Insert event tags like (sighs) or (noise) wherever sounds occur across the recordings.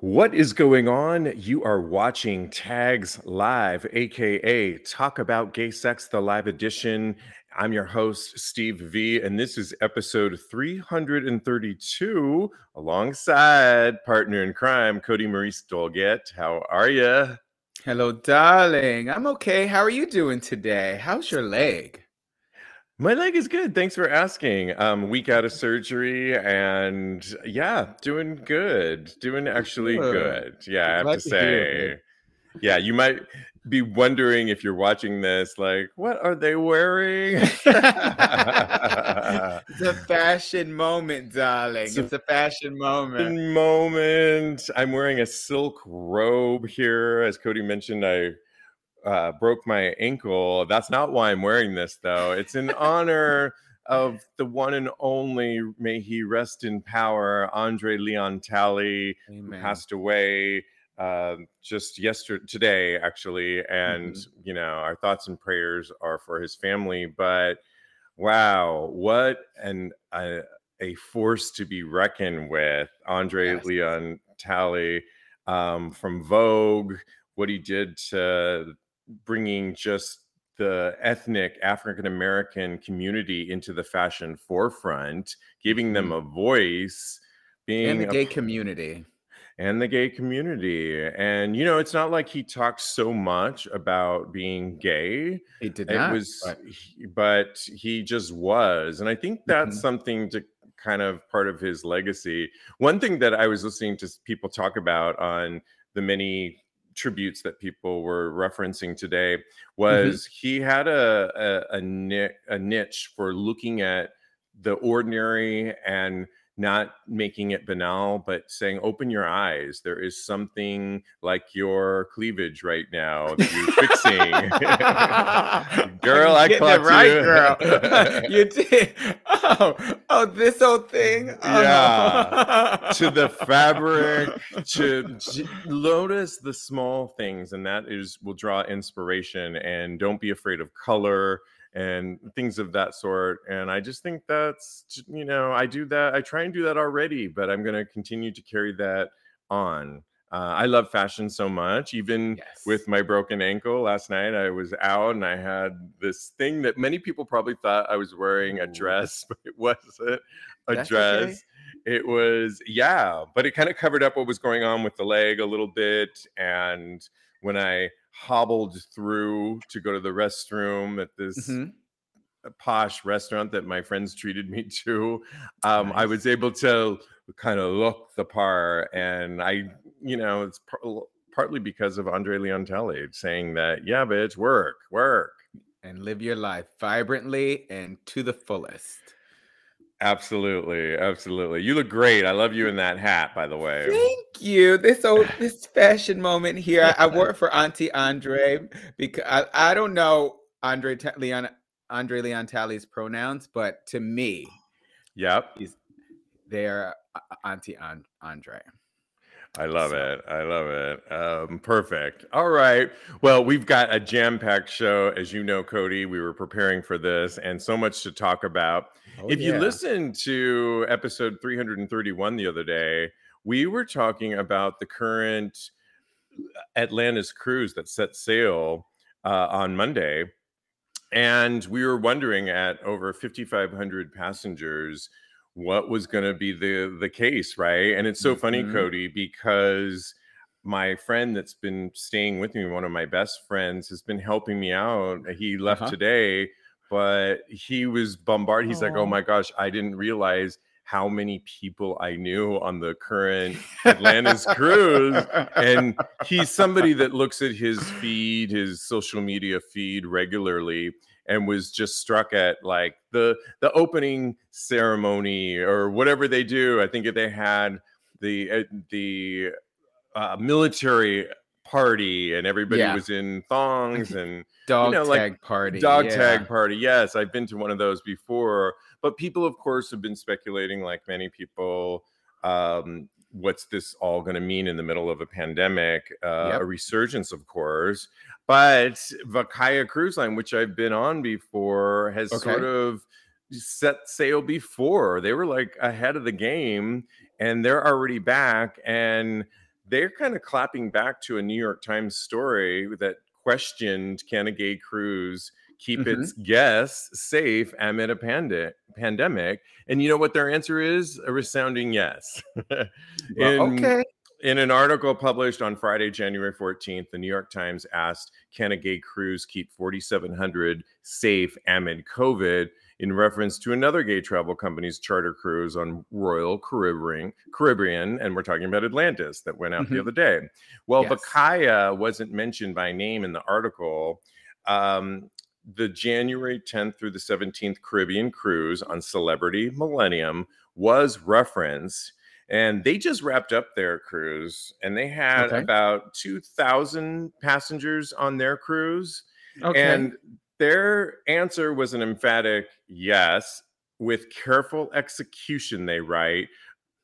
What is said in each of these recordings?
What is going on? You are watching Tags Live, aka Talk About Gay Sex, the live edition. I'm your host, Steve V, and this is episode 332 alongside partner in crime, Cody Maurice Dolget. How are you? Hello, darling. I'm okay. How are you doing today? How's your leg? My leg is good. Thanks for asking. Um, week out of surgery, and yeah, doing good. Doing actually good. Yeah, I have to say. Yeah, you might be wondering if you're watching this, like, what are they wearing? (laughs) (laughs) It's a fashion moment, darling. It's a It's a fashion moment. moment. I'm wearing a silk robe here. As Cody mentioned, I uh, broke my ankle. That's not why I'm wearing this, though. It's in (laughs) honor of the one and only, may he rest in power, Andre Leon Talley, who passed away um, just yesterday, today, actually. And, Mhm. you know, our thoughts and prayers are for his family. But wow, what an a, a force to be reckoned with, Andre Yes. Leon Talley um, from Vogue, what he did to bringing just the ethnic African American community into the fashion forefront, giving them Mhm. a voice, being And the gay p- community. and the gay community. And you know, it's not like he talks so much about being gay. He did It not. was, But he- but he just was, and I think that's Mhm. something to kind of part of his legacy. One thing that I was listening to people talk about on the many tributes that people were referencing today mm-hmm. was he had a a, a, ni- a niche for looking at the ordinary and not making it banal, but saying, open your eyes. There is something like your cleavage right now that you're fixing. (laughs) Girl, I getting it right, you. girl. (laughs) you did. Oh, oh, this old thing. Oh. Yeah. to the fabric, (laughs) to j- notice the small things, and that is will draw inspiration. And don't be afraid of color and things of that sort. And I just think that's you know I do that. I try and do that already, but I'm going to continue to carry that on. Uh, I love fashion so much, even Yes. with my broken ankle last night i was out and i had this thing that many people probably thought i was wearing a dress (laughs) but it wasn't a That's dress okay. it was yeah but it kind of covered up what was going on with the leg a little bit and when i hobbled through to go to the restroom at this Mhm. posh restaurant that my friends treated me to um, i was able to kind of look the part and i you know it's par- partly because of andre leon Talley saying that yeah bitch work work And live your life vibrantly and to the fullest. Absolutely absolutely you look great i love you in that hat by the way Thank you. This old (laughs) this fashion moment here. I, I (laughs) wore it for Auntie Andre because I, I don't know Andre Leon Andre Leon Talley's pronouns, but to me, yep he's they're uh, Auntie An- Andre. I love So- it. I love it. Um, perfect. All right. Well, we've got a jam packed show. As you know, Cody, we were preparing for this and so much to talk about. Oh, if you yeah. listen to episode 331 the other day, we were talking about the current Atlantis cruise that set sail uh, on Monday. And we were wondering at over 5,500 passengers what was going to be the the case, right? And it's so funny, Mhm. Cody, because my friend that's been staying with me, one of my best friends, has been helping me out. He left Uh-huh. today, but he was bombarded. He's like, "Oh my gosh, I didn't realize how many people I knew on the current Atlantis cruise." and he's somebody that looks at his feed, his social media feed regularly, and was just struck at like the the opening ceremony or whatever they do. I think if they had the uh, the uh, military party, and everybody Yeah. was in thongs (laughs) and dog know, like, tag party. dog yeah. tag party. Yes, I've been to one of those before. But people, of course, have been speculating, like many people, um, what's this all going to mean in the middle of a pandemic? Uh, Yep. A resurgence, of course. But Vacaya Cruise Line, which I've been on before, has sort of set sail before. They were like ahead of the game and they're already back. And they're kind of clapping back to a New York Times story that questioned can a gay cruise keep mm-hmm. its guests safe amid a pandi- pandemic? And you know what their answer is? A resounding yes. (laughs) well, okay. In an article published on Friday, January 14th, the New York Times asked, Can a gay cruise keep 4,700 safe amid COVID? in reference to another gay travel company's charter cruise on Royal Caribbean, Caribbean and we're talking about Atlantis that went out mm-hmm. the other day. Well, yes. Vacaya wasn't mentioned by name in the article. Um, the January 10th through the 17th Caribbean cruise on Celebrity Millennium was referenced. And they just wrapped up their cruise and they had okay. about 2,000 passengers on their cruise. Okay. And their answer was an emphatic yes. With careful execution, they write,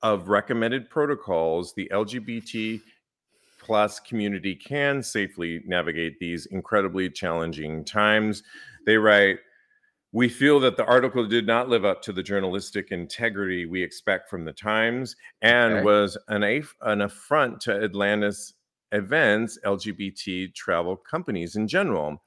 of recommended protocols, the LGBT plus community can safely navigate these incredibly challenging times. They write, we feel that the article did not live up to the journalistic integrity we expect from the Times and okay. was an, aff- an affront to Atlantis events, LGBT travel companies in general.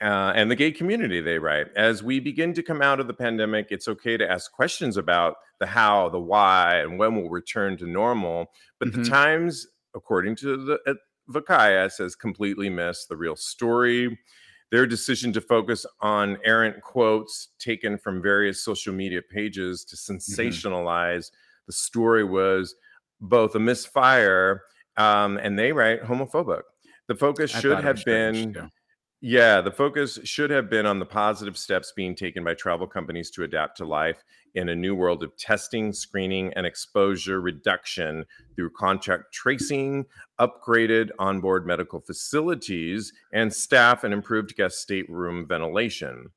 Uh, and the gay community, they write. As we begin to come out of the pandemic, it's okay to ask questions about the how, the why, and when we'll return to normal. But mm-hmm. the Times according to the uh, Vacaya, says completely missed the real story. Their decision to focus on errant quotes taken from various social media pages to mm-hmm. sensationalize mm-hmm. the story was both a misfire um, and they write homophobic. The focus should have been yeah, the focus should have been on the positive steps being taken by travel companies to adapt to life in a new world of testing, screening, and exposure reduction through contact tracing, upgraded onboard medical facilities, and staff and improved guest stateroom ventilation.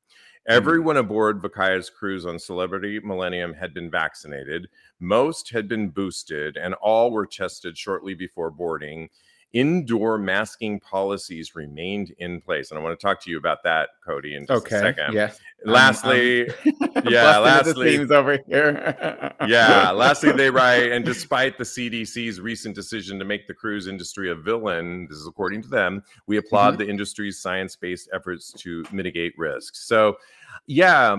Hmm. Everyone aboard Vacaya's cruise on Celebrity Millennium had been vaccinated. Most had been boosted, and all were tested shortly before boarding indoor masking policies remained in place. And I want to talk to you about that, Cody, in just okay. a second. Yes. Lastly, (laughs) yeah, lastly, over here. (laughs) yeah, lastly, they write, and despite the CDC's recent decision to make the cruise industry a villain, this is according to them, we applaud mm-hmm. the industry's science based efforts to mitigate risks. So, yeah,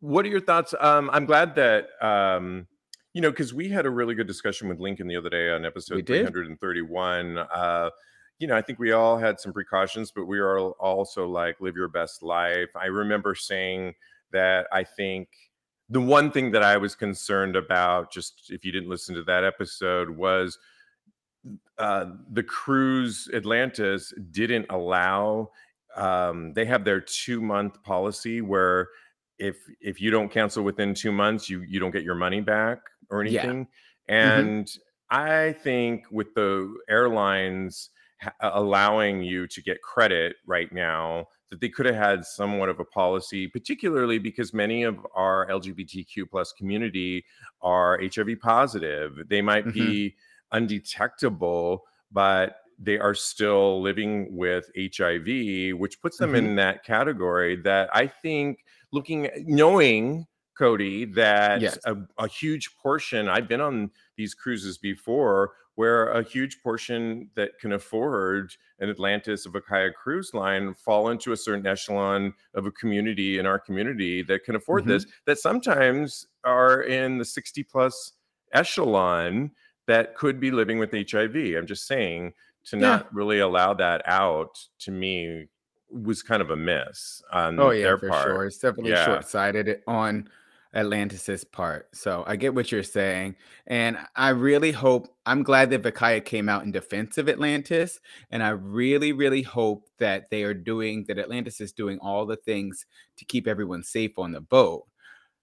what are your thoughts? Um, I'm glad that. Um, you know, because we had a really good discussion with Lincoln the other day on episode 331. Uh, you know, I think we all had some precautions, but we are also like, live your best life. I remember saying that I think the one thing that I was concerned about, just if you didn't listen to that episode, was uh, the cruise Atlantis didn't allow. Um, they have their two month policy where if if you don't cancel within two months, you you don't get your money back or anything. Yeah. Mm-hmm. And mm-hmm. I think with the airlines ha- allowing you to get credit right now, that they could have had somewhat of a policy, particularly because many of our LGBTQ plus community are HIV positive. They might mm-hmm. be undetectable, but they are still living with HIV, which puts them mm-hmm. in that category that I think looking knowing Cody, that yes. a, a, huge portion, I've been on these cruises before where a huge portion that can afford an Atlantis of Vacaya cruise line fall into a certain echelon of a community in our community that can afford mm-hmm. this, that sometimes are in the 60 plus echelon that could be living with HIV. I'm just saying to yeah. not really allow that out to me was kind of a miss on oh yeah for part. sure it's definitely yeah. short-sighted on Atlantis's part. So I get what you're saying. And I really hope, I'm glad that Vacaya came out in defense of Atlantis. And I really, really hope that they are doing, that Atlantis is doing all the things to keep everyone safe on the boat.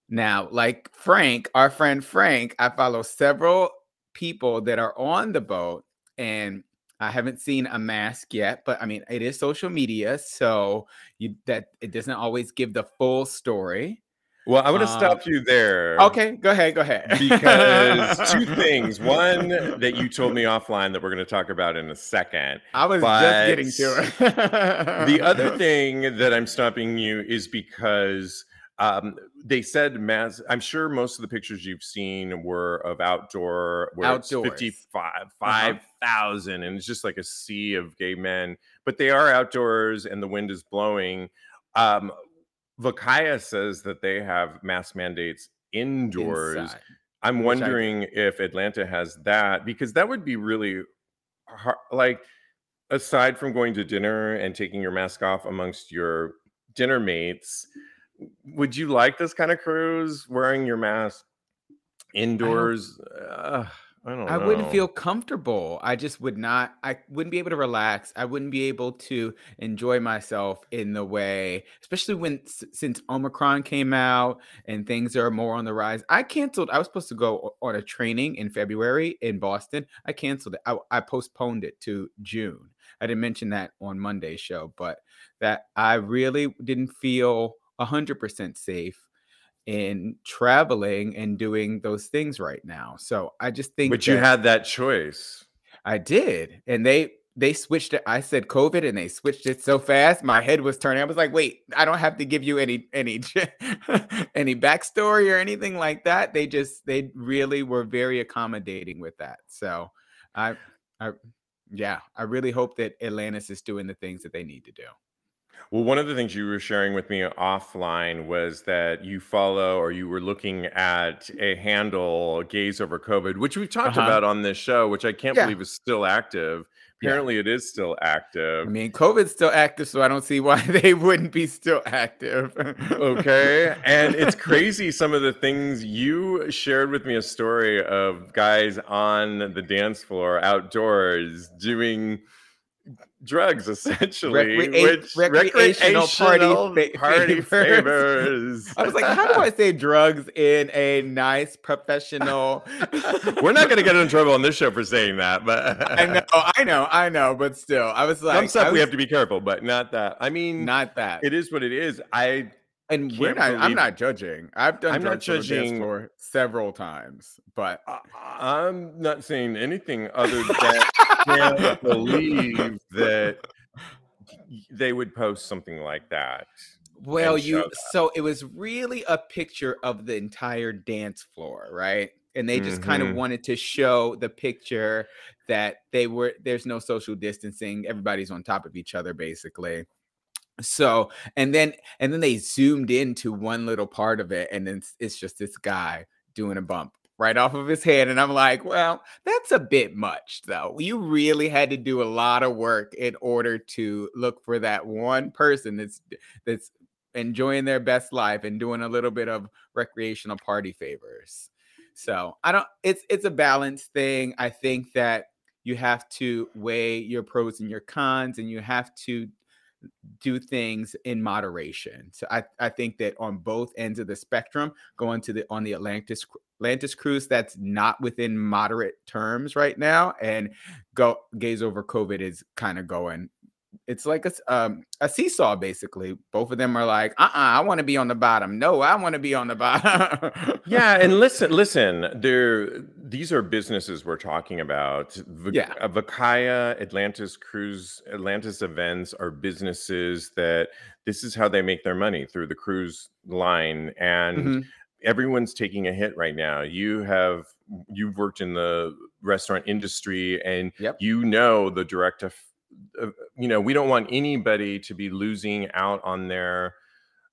Now, like Frank, our friend Frank, I follow several people that are on the boat and I haven't seen a mask yet, but I mean, it is social media, so you that it doesn't always give the full story. Well, I want to stop you there. Okay, go ahead, go ahead. because (laughs) two things. One that you told me offline that we're going to talk about in a second. I was just getting to it. (laughs) the other thing that I'm stopping you is because um, they said mass. I'm sure most of the pictures you've seen were of outdoor, where Outdoors. it's 55, Uh-huh. 5,000, and it's just like a sea of gay men. But they are outdoors, and the wind is blowing. Um, Vacaya says that they have mask mandates indoors. Inside. I'm Which I wondering if Atlantis has that because that would be really hard. Like, aside from going to dinner and taking your mask off amongst your dinner mates, would you like this kind of cruise wearing your mask indoors? I don't know. Wouldn't feel comfortable. I just would not. I wouldn't be able to relax. I wouldn't be able to enjoy myself in the way, especially when since Omicron came out and things are more on the rise. I canceled. I was supposed to go on a training in February in Boston. I canceled it. I, I postponed it to June. I didn't mention that on Monday's show, but that I really didn't feel hundred percent safe in traveling and doing those things right now. So I just think But you had that choice. I did. And they they switched it. I said COVID and they switched it so fast. My head was turning. I was like, wait, I don't have to give you any any (laughs) any backstory or anything like that. They just they really were very accommodating with that. So I I yeah, I really hope that Atlantis is doing the things that they need to do. Well, one of the things you were sharing with me offline was that you follow or you were looking at a handle, Gays Over COVID, which we've talked Uh-huh. about on this show, which I can't Yeah. believe is still active. Yeah. Apparently, it is still active. I mean, COVID's still active, so I don't see why (laughs) they wouldn't be still active. okay and it's (laughs) crazy some of the things you shared with me a story of guys on the dance floor outdoors doing drugs essentially Recrea- which recreational party fa- (laughs) party (laughs) favors. favors I was like, how do I (laughs) say drugs in a nice professional? we're not going to get in trouble on this show for saying that but I know, I know, I know, but still, I was like, some stuff I we have to be careful but not that i mean not that. it is what it is i and we're not. I'm not judging. I've done I'm not judging- floor several times, but I- I'm not saying anything other than can't believe (laughs) that they would post something like that. Well, you that. so it was really a picture of the entire dance floor, right? And they just kind of mm-hmm. wanted to show the picture that they were there's no social distancing, everybody's on top of each other basically. So, and then and then they zoomed into one little part of it and then it's, it's just this guy doing a bump right off of his head and I'm like, well, that's a bit much though. You really had to do a lot of work in order to look for that one person that's that's enjoying their best life and doing a little bit of recreational party favors. So I don't it's it's a balance thing. I think that you have to weigh your pros and your cons and you have to do things in moderation. So I, I think that on both ends of the spectrum, going to the on the Atlantis Atlantis cruise that's not within moderate terms right now, and go gays over COVID is kind of going. It's like a um, a seesaw basically. Both of them are like, uh, uh I want to be on the bottom. No, I want to be on the (laughs) bottom. Yeah, and listen, listen. There, these are businesses we're talking about. Vak- Yeah. uh, Vacaya, Atlantis Cruise, Atlantis Events are businesses that this is how they make their money through the cruise line, and Mhm. everyone's taking a hit right now. You have you've worked in the restaurant industry, and Yep. you know the direct. uh, you know, we don't want anybody to be losing out on their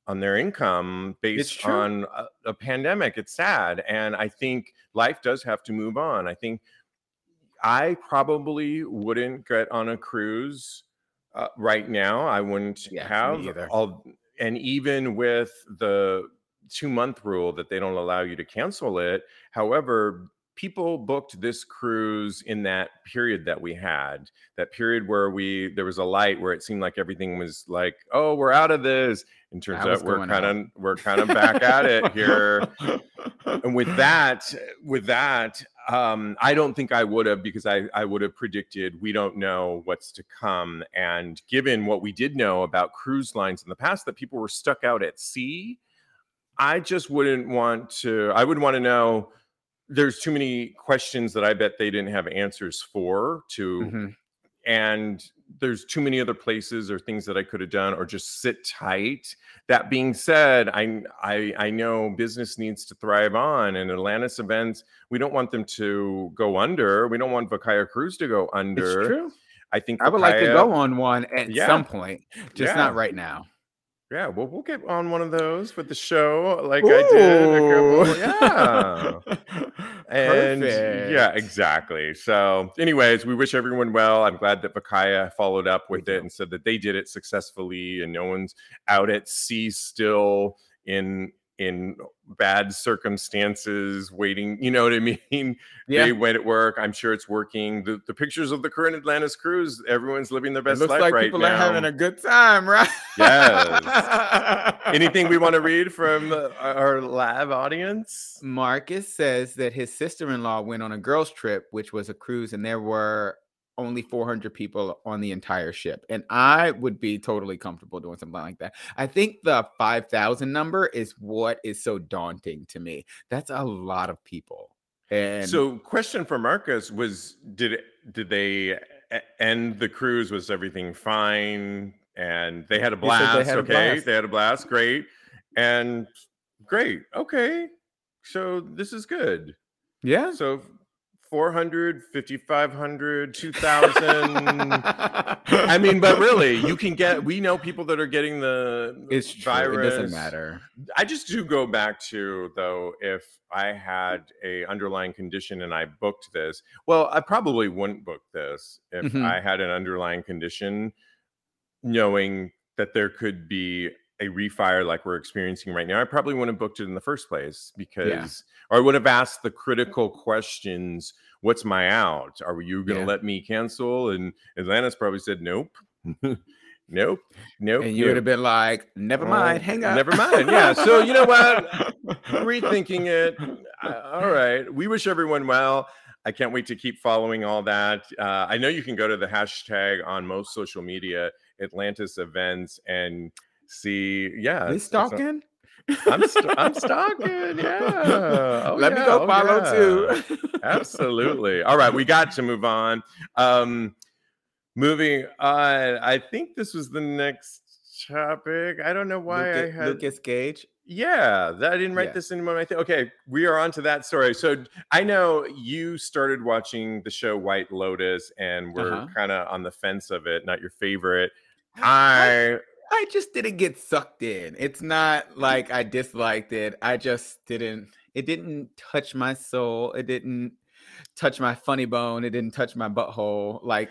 on their income based on a, a pandemic. It's sad, and I think life does have to move on. I think I probably wouldn't get on a cruise uh, right now. I wouldn't Yeah, have either. all, and even with the two month rule that they don't allow you to cancel it. However, people booked this cruise in that period that we had, that period where we there was a light where it seemed like everything was like, oh, we're out of this. And turns out we're kind of we're kind of back at it here (laughs) and with that with that um i don't think i would have because i i would have predicted we don't know what's to come and given what we did know about cruise lines in the past that people were stuck out at sea i just wouldn't want to i would want to know there's too many questions that i bet they didn't have answers for to Mhm. and there's too many other places or things that I could have done or just sit tight. That being said, I I I know business needs to thrive on and Atlantis events, we don't want them to go under. We don't want Vacaya Cruise to go under. It's true. I think I would like to go on one at Yeah. some point, just Yeah. not right now. Yeah, well, we'll get on one of those with the show, like I did. A couple, yeah. (laughs) And yeah, exactly. So, anyways, we wish everyone well. I'm glad that Vacaya followed up with it and said that they did it successfully and no one's out at sea still in in bad circumstances waiting you know what i (laughs) mean Yeah. they went at work i'm sure it's working the, the pictures of the current atlantis cruise everyone's living their It best looks life like right people now are having a good time, (laughs) right? Yes. anything we want to read from our live audience Marcus says that his sister-in-law went on a girls' trip, which was a cruise, and there were only 400 people on the entire ship. And I would be totally comfortable doing something like that. I think the 5,000 number is what is so daunting to me. That's a lot of people. And so question for marcus was did did they end the cruise was everything fine and they had a said they blast had a okay blast. they had a blast great and great okay so this is good yeah. so 400 5500 2000 (laughs) i mean but really you can get we know people that are getting the it's true. virus It doesn't matter. I just do go back to though if I had a underlying condition and I booked this, well, I probably wouldn't book this if Mhm. I had an underlying condition, knowing that there could be a refire like we're experiencing right now. I probably wouldn't have booked it in the first place because, or I would have asked the critical questions: "What's my out? Are you going to Yeah. let me cancel?" And Atlantis probably said, "Nope." (laughs) Nope. Nope. And you nope. would have been like, never mind, hang up. never mind, yeah. So, you know what? rethinking it. (laughs) Uh, all right. We wish everyone well. I can't wait to keep following all that. Uh, I know you can go to the hashtag on most social media, Atlantis events, and see. Yeah, They it's- it's a- stalking? I'm st- I'm (laughs) stalking. Yeah. Oh, Let me go oh, follow yeah. too. Absolutely. All right, we got to move on. Um, moving on. I think this was the next topic. I don't know why Lucas, I had. Lucas Gage. Yeah, that I didn't write Yeah. this in my thing. Okay, we are on to that story. So I know you started watching the show White Lotus and we're Uh-huh. kind of on the fence of it, not your favorite. I I just didn't get sucked in. It's not like I disliked it. I just didn't. It didn't touch my soul. It didn't touch my funny bone. It didn't touch my butthole. Like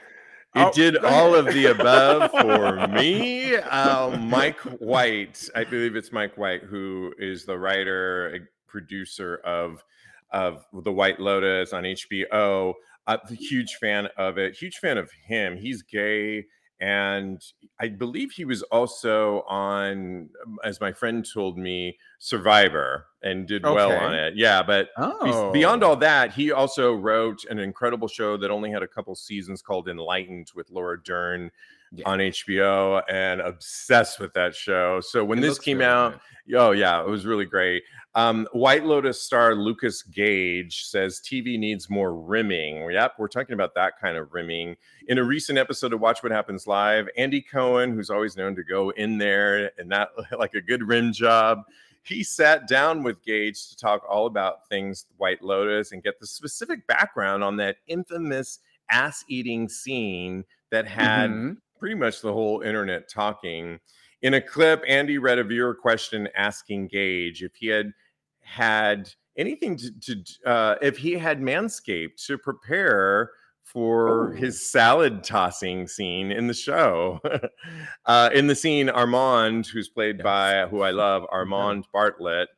it Oh, did all of the above for (laughs) me. Uh, Mike White, I believe it's Mike White, who is the writer, and producer of of the White Lotus on HBO. I'm a huge fan of it. Huge fan of him. He's gay, and I believe he was also on, um, as my friend told me, Survivor, and did well on it. Yeah, but oh, Beyond all that, he also wrote an incredible show that only had a couple seasons called Enlightened with Laura Dern Yeah. on HBO and obsessed with that show. So when It this came really out, good. oh yeah, it was really great. Um, White Lotus star Lucas Gage says TV needs more rimming. Yep, we're talking about that kind of rimming. In a recent episode of Watch What Happens Live, Andy Cohen, who's always known to go in there and not (laughs) like a good rim job, he sat down with Gage to talk all about things White Lotus and get the specific background on that infamous ass eating scene that had Mhm. Pretty much the whole internet talking. In a clip, Andy read a viewer question asking Gage if he had had anything to, to uh, if he had manscaped to prepare for Oh. his salad tossing scene in the show. (laughs) uh, in the scene, Armand, who's played Yes. by who I love, (laughs) Armand Bartlett,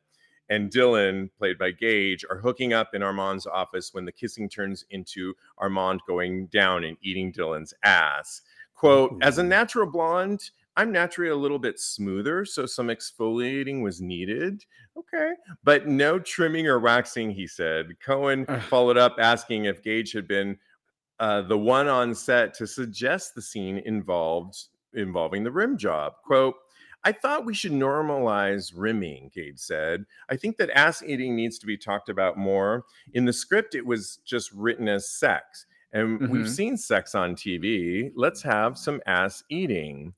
and Dylan, played by Gage, are hooking up in Armand's office when the kissing turns into Armand going down and eating Dylan's ass. Quote, as a natural blonde, I'm naturally a little bit smoother, so some exfoliating was needed. Okay. But no trimming or waxing, he said. Cohen followed up asking if Gage had been uh, the one on set to suggest the scene involved involving the rim job. Quote, I thought we should normalize rimming, Gage said. I think that ass eating needs to be talked about more. In the script, it was just written as sex. And mm-hmm. we've seen sex on TV. Let's have some ass eating.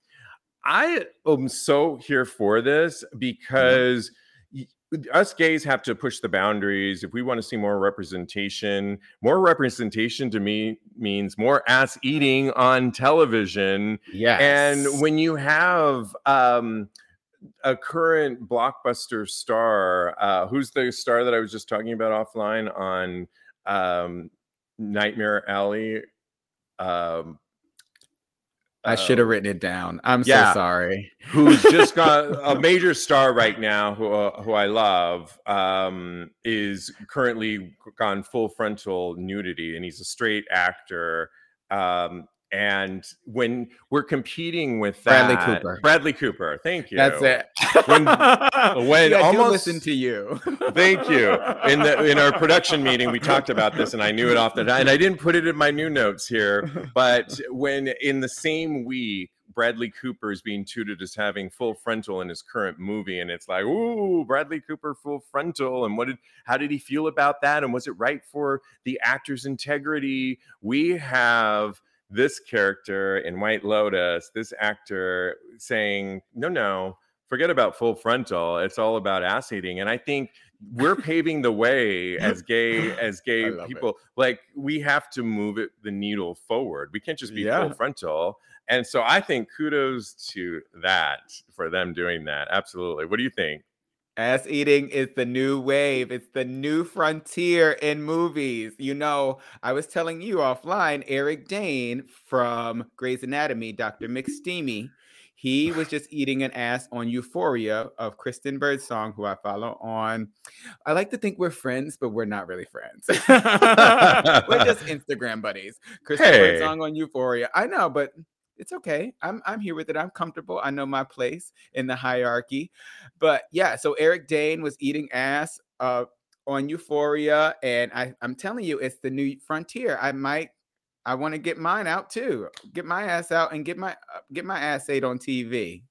I am so here for this because us gays have to push the boundaries if we want to see more representation more representation to me means more ass eating on television yeah and when you have um a current blockbuster star uh who's the star that i was just talking about offline on um nightmare alley um I should have um, written it down. I'm yeah, so sorry. who's just got (laughs) a major star right now, who uh, who I love, um, is currently gone full frontal nudity, and he's a straight actor. Um, and when we're competing with that, Bradley Cooper, Bradley Cooper, thank you. That's it. When, (laughs) when yeah, almost listen to you. (laughs) thank you. In the in our production meeting, we talked about this, and I knew it off the top. and I didn't put it in my new notes here. (laughs) But when in the same week, Bradley Cooper is being touted as having full frontal in his current movie, and it's like, ooh, Bradley Cooper full frontal, and what did how did he feel about that, and was it right for the actor's integrity? We have this character in White Lotus, this actor saying, no, no, forget about full frontal. It's all about ass eating. And I think we're paving the way as (laughs) gay as gay people. It. Like we have to move it the needle forward. We can't just be yeah. full frontal. And so I think kudos to that for them doing that. Absolutely. What do you think? Ass eating is the new wave. It's the new frontier in movies. You know, I was telling you offline, Eric Dane from Grey's Anatomy, Dr. McSteamy, he was just eating an ass on Euphoria of Kristen Birdsong, who I follow on. I like to think we're friends, but we're not really friends. (laughs) we're just (laughs) Instagram buddies. Kristen hey. Birdsong on Euphoria. I know, but it's okay. I'm I'm here with it. I'm comfortable. I know my place in the hierarchy. But yeah, so Eric Dane was eating ass uh, on Euphoria, and I, I'm telling you, it's the new frontier. I might I want to get mine out too. Get my ass out and get my uh, get my ass ate on TV.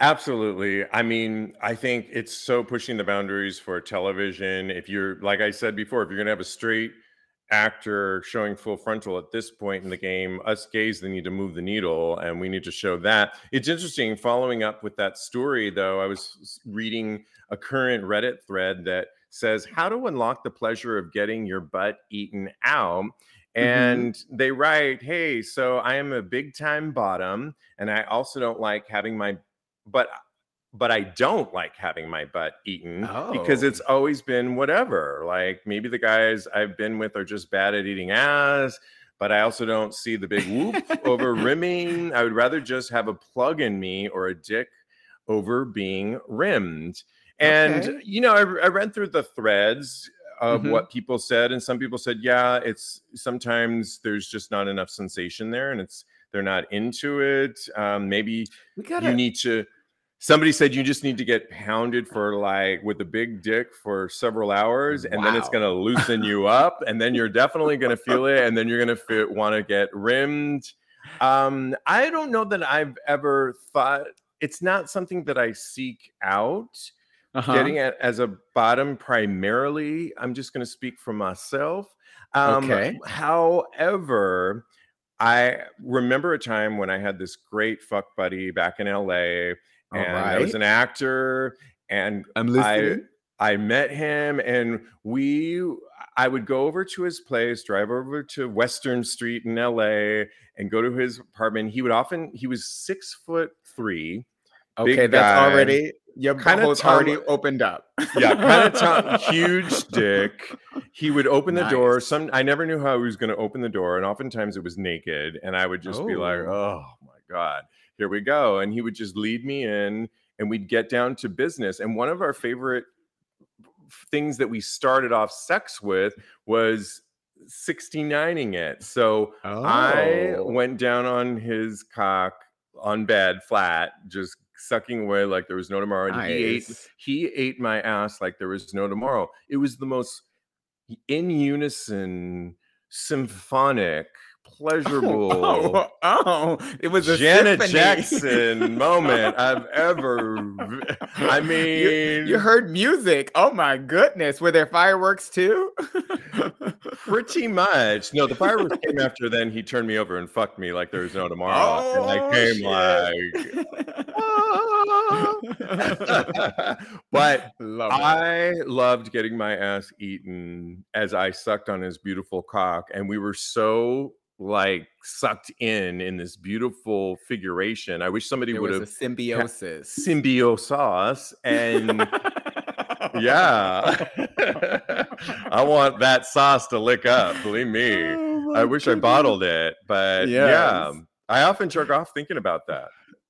Absolutely. I mean, I think it's so pushing the boundaries for television. If you're like I said before, if you're going to have a straight actor showing full frontal at this point in the game. Us gays, they need to move the needle, and we need to show that. It's interesting. Following up with that story, though, I was reading a current Reddit thread that says how to unlock the pleasure of getting your butt eaten out. Mm-hmm. And mm-hmm. they write, Hey, so I am a big time bottom, and I also don't like having my butt but I don't like having my butt eaten oh. because it's oh. always been whatever. Like maybe the guys I've been with are just bad at eating ass, but I also don't see the big whoop over (laughs) rimming. I would rather just have a plug in me or a dick over being rimmed. And, okay. you know, I, I, read through the threads of mm-hmm. what people said, and some people said, yeah, it's sometimes there's just not enough sensation there and it's they're not into it. Um, maybe gotta- you need to somebody said you just need to get pounded for like with a big dick for several hours and wow. then it's going to loosen you up and then you're definitely going to feel it and then you're going to want to get rimmed um i don't know that i've ever thought it's not something that i seek out uh-huh. getting it as a bottom primarily i'm just going to speak for myself um okay. however I remember a time when I had this great fuck buddy back in LA and right. I was an actor, and I'm listening. I, I met him, and we. I would go over to his place, drive over to Western Street in LA, and go to his apartment. He would often. He was six foot three. Okay, that's guy, already your kind of already opened up. yeah, kind of (laughs) huge dick. He would open the nice. door. Some I never knew how he was going to open the door, and oftentimes it was naked, and I would just oh. be like, oh. "Oh my god." here we go. And he would just lead me in and we'd get down to business. And one of our favorite things that we started off sex with was 69ing it. So oh. I went down on his cock on bed flat, just sucking away like there was no tomorrow. And nice. he ate he ate my ass like there was no tomorrow. It was the most in unison symphonic pleasurable. (laughs) Oh, oh, it was a Janet symphony. Jackson moment (laughs) I've ever. I mean, you, you, heard music. Oh my goodness, were there fireworks too? (laughs) Pretty much. No, the fireworks came after. Then he turned me over and fucked me like there was no tomorrow. Oh, and I oh, came shit. like. Ah. but Love I loved getting my ass eaten as I sucked on his beautiful cock, and we were so like sucked in in this beautiful figuration. I wish somebody would have symbiosis, symbiosis, and (laughs) yeah, (laughs) I want that sauce to lick up. Believe me, oh I wish goodness. I bottled it, but yes. yeah, I often jerk off thinking about that.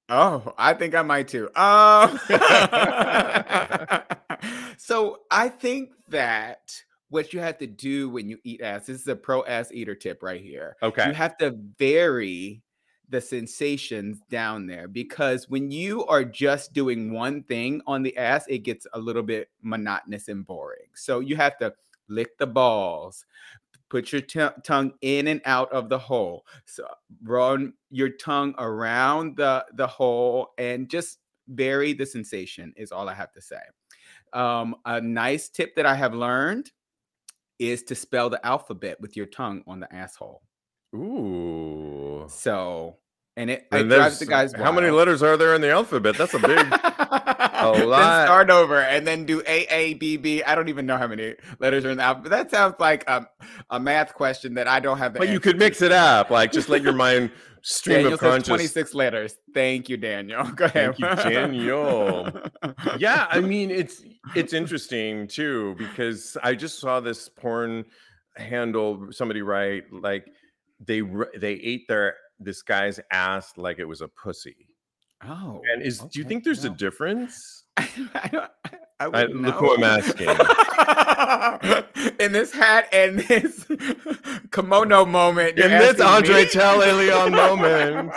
Oh, I think I might too. Um, (laughs) so I think that what you have to do when you eat ass, this is a pro ass eater tip right here. Okay. You have to vary the sensations down there because when you are just doing one thing on the ass, it gets a little bit monotonous and boring. So you have to lick the balls, Put your t- tongue in and out of the hole. So run your tongue around the the hole and just vary the sensation is all I have to say. Um, a nice tip that I have learned is to spell the alphabet with your tongue on the asshole. Ooh. So and it, and it drives the guys. How many letters are there in the alphabet? That's a big, a (laughs) lot. Then start over and then do A A B B. I don't even know how many letters are in the alphabet. That sounds like a, a math question that I don't have. but you could mix it up, like just let your mind stream Daniel of conscious. Twenty six letters. Thank you, Daniel. (laughs) Go ahead. Thank you, Daniel. (laughs) yeah, I mean it's it's interesting too because I just saw this porn handle somebody write like they they ate their this guy's ass like it was a pussy. Oh, and is okay. do you think there's no. a difference? (laughs) I, don't. I, I look who I'm asking. (laughs) in this hat and this (laughs) kimono moment, in this Andre Talley Leon moment,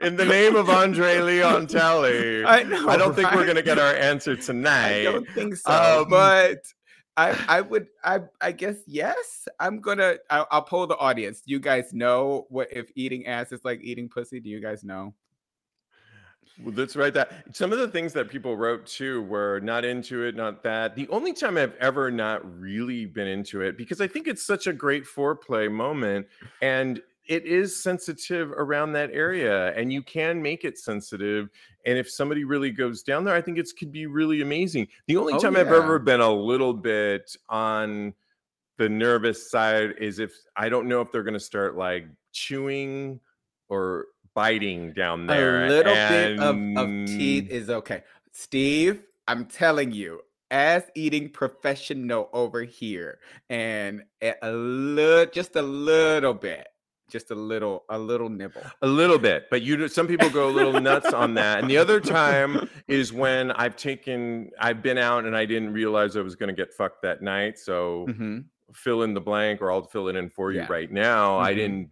in the name of Andre Leon Talley, I, know, I don't right? think we're gonna get our answer tonight. I don't think so, um, but I, I would I I guess yes. I'm gonna I'll, I'll poll the audience. Do you guys know what if eating ass is like eating pussy? Do you guys know? Well, that's right. That some of the things that people wrote too were not into it, not that. The only time I've ever not really been into it because I think it's such a great foreplay moment, and it is sensitive around that area and you can make it sensitive and if somebody really goes down there i think it could be really amazing the only oh, time yeah. i've ever been a little bit on the nervous side is if i don't know if they're going to start like chewing or biting down there a little and... bit of, of teeth is okay steve i'm telling you ass eating professional over here and a little just a little bit just a little a little nibble a little bit but you some people go a little nuts on that and the other (laughs) time is when i've taken i've been out and i didn't realize i was going to get fucked that night so mm-hmm. fill in the blank or i'll fill it in for you yeah. right now mm-hmm. i didn't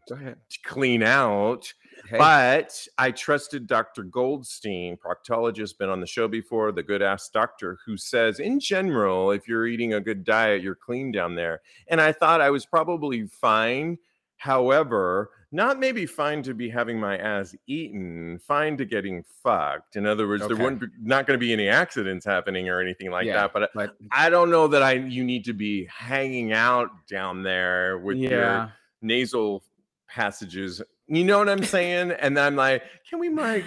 clean out hey. but i trusted dr goldstein proctologist been on the show before the good ass doctor who says in general if you're eating a good diet you're clean down there and i thought i was probably fine However, not maybe fine to be having my ass eaten, fine to getting fucked. In other words, okay. there wouldn't be, not going to be any accidents happening or anything like yeah, that. But, uh, but, I don't know that I you need to be hanging out down there with yeah. your nasal passages. You know what I'm saying? and I'm like, can we, Mike?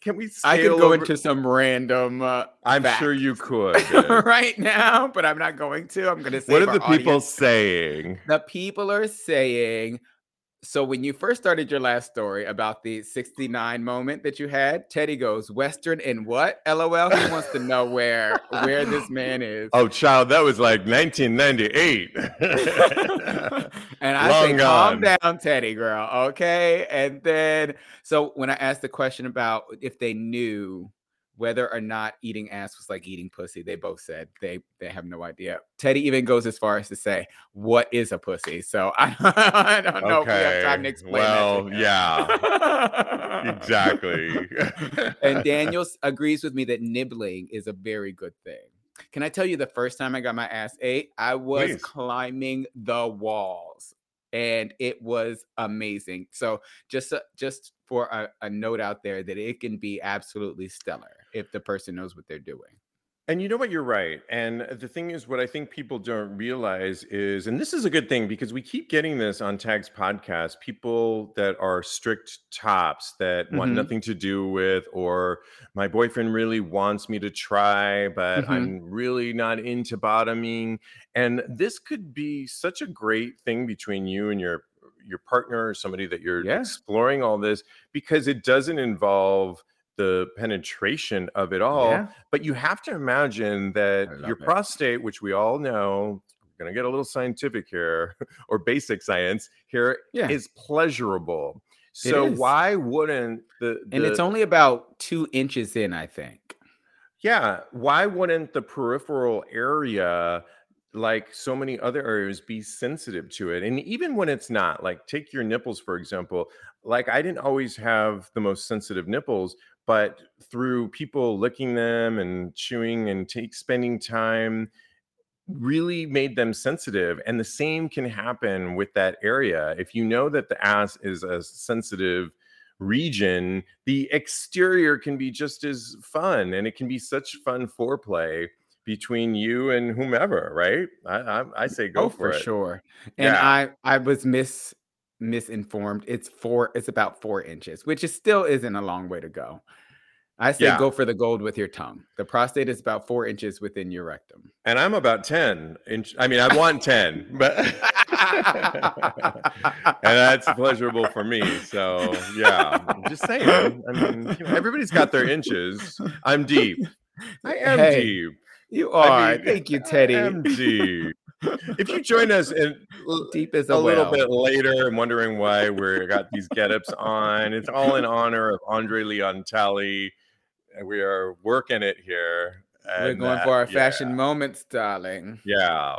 Can we? I could go over? into some random. Uh, I'm facts. sure you could (laughs) right now, but I'm not going to. I'm going to say. What are the people saying? The people are saying so when you first started your last story about the 69 moment that you had, Teddy goes, Western and what? LOL. He wants to know where where this (laughs) man is. Oh, child, that was like 1998. (laughs) and I Long say, calm down, Teddy girl. Okay. And then so when I asked the question about if they knew whether or not eating ass was like eating pussy. They both said they they have no idea. Teddy even goes as far as to say, "What is a pussy?" So (laughs) I, I don't know okay. if we have time to explain. Well, to yeah, exactly. (laughs) and Daniels agrees with me that nibbling is a very good thing. Can I tell you the first time I got my ass ate? I was Please. climbing the walls and it was amazing. So just uh, just for a, a, note out there that it can be absolutely stellar if the person knows what they're doing. And you know what? You're right. And the thing is, what I think people don't realize is, and this is a good thing because we keep getting this on Tags podcast people that are strict tops that want hmm nothing to do with, or my boyfriend really wants me to try, but hmm I'm really not into bottoming. And this could be such a great thing between you and your your partner or somebody that you're Yeah. exploring all this because it doesn't involve the penetration of it all Yeah. but you have to imagine that your it. prostate, which we all know, we're going to get a little scientific here (laughs) or basic science here, Yeah. is pleasurable. So why wouldn't the, And it's only about two inches in, I think. yeah, why wouldn't the peripheral area like so many other areas be sensitive to it? And even when it's not, like take your nipples for example, like I didn't always have the most sensitive nipples, but through people licking them and chewing and take spending time really made them sensitive and the same can happen with that area if you know that the ass is a sensitive region the exterior can be just as fun and it can be such fun foreplay between you and whomever right i i, I say go for it. Oh, for, for sure. And yeah I I was mis misinformed. It's four. It's about four inches, which is still isn't a long way to go. I say yeah go for the gold with your tongue. The prostate is about four inches within your rectum. and i'm about 10 inch i mean i want 10 but (laughs) and that's pleasurable for me so yeah I'm just saying i mean you know, everybody's got their inches i'm deep i am hey, deep you I are. mean, Thank you, Teddy. deep. If you join (laughs) us in Deep as a a little well. bit later and wondering why we got these get-ups on, it's all in honor of Andre Leon Talley. We are working it here. We're going that, for our yeah, fashion moments, darling. yeah.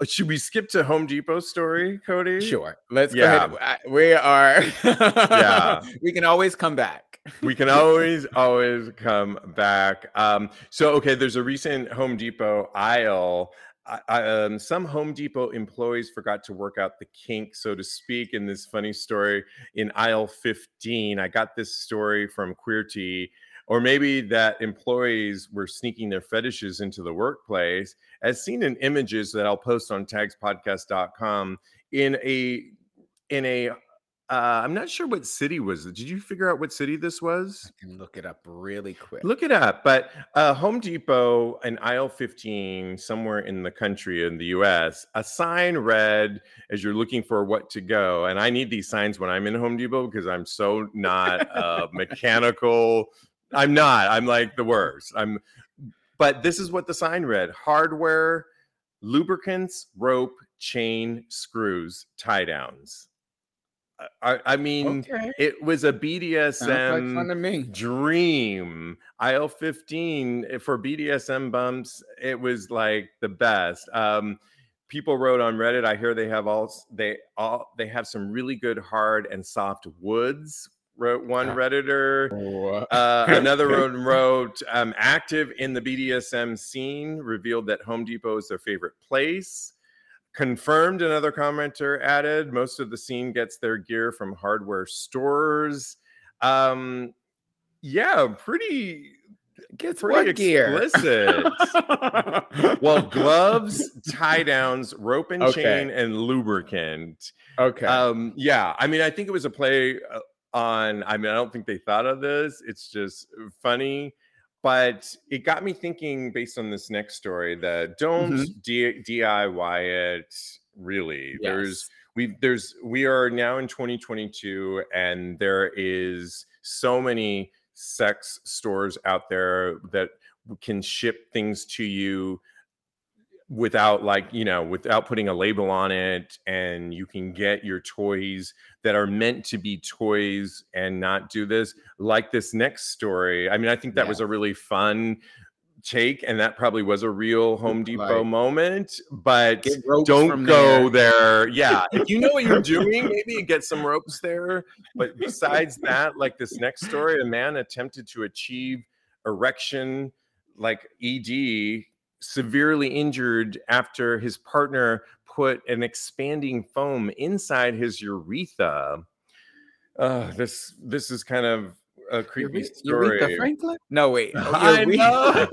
Uh, Should we skip to Home Depot story, Cody? Sure. Let's Yeah. go ahead. We are. Yeah. (laughs) We can always come back. we can always always come back um so okay there's a recent home depot aisle I, I, um, some home depot employees forgot to work out the kink so to speak in this funny story in aisle 15 i got this story from queerty or maybe that employees were sneaking their fetishes into the workplace as seen in images that i'll post on tagspodcast.com in a in a uh, I'm not sure what city was it. Did you figure out what city this was? I can look it up really quick. Look it up. But uh, Home Depot in aisle 15, somewhere in the country in the US, a sign read as you're looking for what to go. And I need these signs when I'm in Home Depot because I'm so not uh, (laughs) mechanical. I'm not. I'm like the worst. I'm. But this is what the sign read: hardware, lubricants, rope, chain, screws, tie downs. I, I mean, Okay. it was a like BDSM me. dream. Aisle 15 eh, for BDSM bumps, it was like the best. Um, people wrote on Reddit, I hear they have all they all they have some really good hard and soft woods. Wrote one redditor. Uh, (laughs) another one wrote, um, active in the BDSM scene, revealed that Home Depot is their favorite place. Confirmed, another commenter added, most of the scene gets their gear from hardware stores. Um, yeah, pretty, Guess pretty what gear? explicit. (laughs) well, gloves, tie downs, rope and Okay. chain, and lubricant. Okay. Um, yeah, I mean, I think it was a play uh, on. I mean, I don't think they thought of this. It's just funny, but it got me thinking based on this next story that don't Mhm. D- DIY it. Really, there's we there's we are now in 2022, and there is so many sex stores out there that can ship things to you without like you know without putting a label on it and you can get your toys that are meant to be toys and not do this like this next story i mean i think that was a really fun take and that probably was a real home depot moment but don't go there. there. Yeah, (laughs) if you know what you're doing, maybe get some ropes there. But besides that, like this next story, a man attempted to achieve erection, like ED, severely injured after his partner put an expanding foam inside his urethra. Uh, this this is kind of a creepy Ure- story. Franklin? No, wait. Oh, (laughs) I Urethra-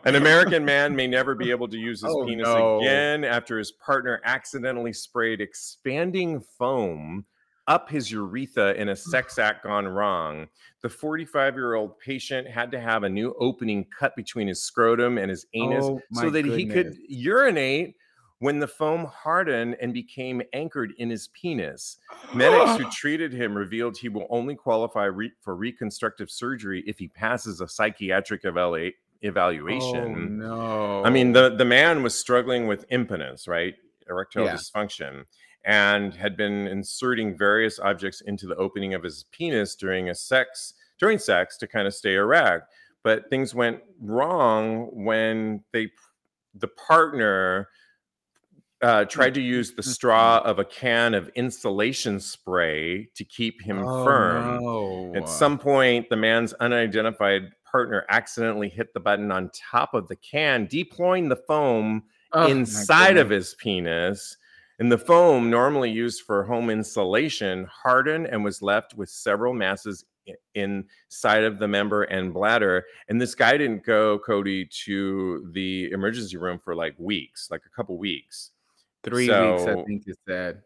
(laughs) An American man may never be able to use his Oh, penis no. again after his partner accidentally sprayed expanding foam up his urethra in a sex act gone wrong. The 45 year old patient had to have a new opening cut between his scrotum and his anus Oh, so that he could urinate when the foam hardened and became anchored in his penis. Medics who (gasps) treated him revealed he will only qualify re- for reconstructive surgery if he passes a psychiatric evalu- evaluation. Oh, no. I mean, the the man was struggling with impotence, right? Erectile Yeah. dysfunction, and had been inserting various objects into the opening of his penis during a sex during sex to kind of stay erect. But things went wrong when they the partner uh, tried to use the straw of a can of insulation spray to keep him Oh, firm. no. At some point, the man's unidentified partner accidentally hit the button on top of the can, deploying the foam Oh, inside of his penis. And the foam, normally used for home insulation, hardened and was left with several masses inside of the member and bladder. And this guy didn't go, Cody, to the emergency room for like weeks, like a couple weeks. Three weeks, I think you said.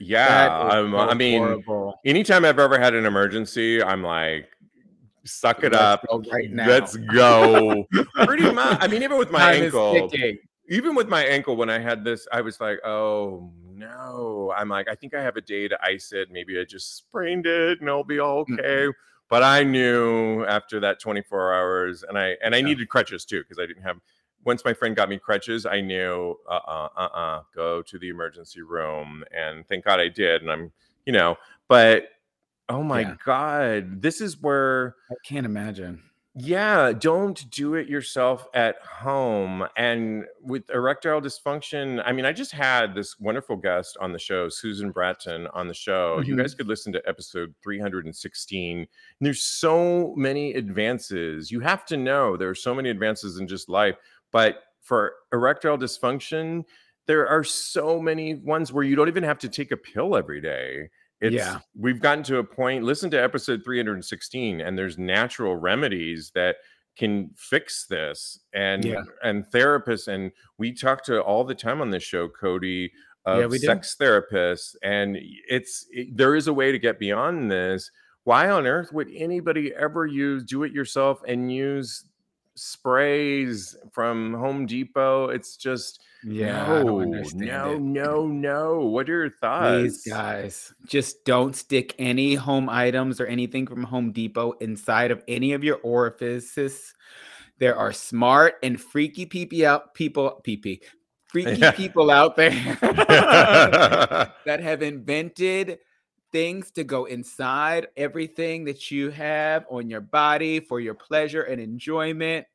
Yeah, I'm, I mean, horrible. anytime I've ever had an emergency, I'm like, suck it Let's up. right now. Let's go. (laughs) Pretty much. I mean, even with my Time ankle. Even with my ankle, when I had this, I was like, oh no. I'm like, I think I have a day to ice it. Maybe I just sprained it and I'll be okay. But I knew after that 24 hours, and I and I Yeah. needed crutches too because I didn't have. Once my friend got me crutches, I knew, uh, uh, uh, uh, go to the emergency room, and thank God I did. And I'm, you know, but oh my Yeah. God, this is where I can't imagine. Yeah, don't do it yourself at home. And with erectile dysfunction, I mean, I just had this wonderful guest on the show, Susan Bratton, on the show. You Mhm. guys could listen to episode 316. And there's so many advances. You have to know there are so many advances in just life. But for erectile dysfunction, there are so many ones where you don't even have to take a pill every day. It's Yeah. we've gotten to a point. Listen to episode 316, and there's natural remedies that can fix this. And Yeah. and therapists, and we talk to all the time on this show, Cody, of Yeah, we do. sex therapists, and it's it- there is a way to get beyond this. Why on earth would anybody ever use do it yourself and use sprays from Home Depot? It's just Yeah, no, no, it. no, no. What are your thoughts? Please, guys, just don't stick any home items or anything from Home Depot inside of any of your orifices. There are smart and freaky peepee out people, peepee, (laughs) freaky Yeah. people out there (laughs) that have invented things to go inside everything that you have on your body for your pleasure and enjoyment.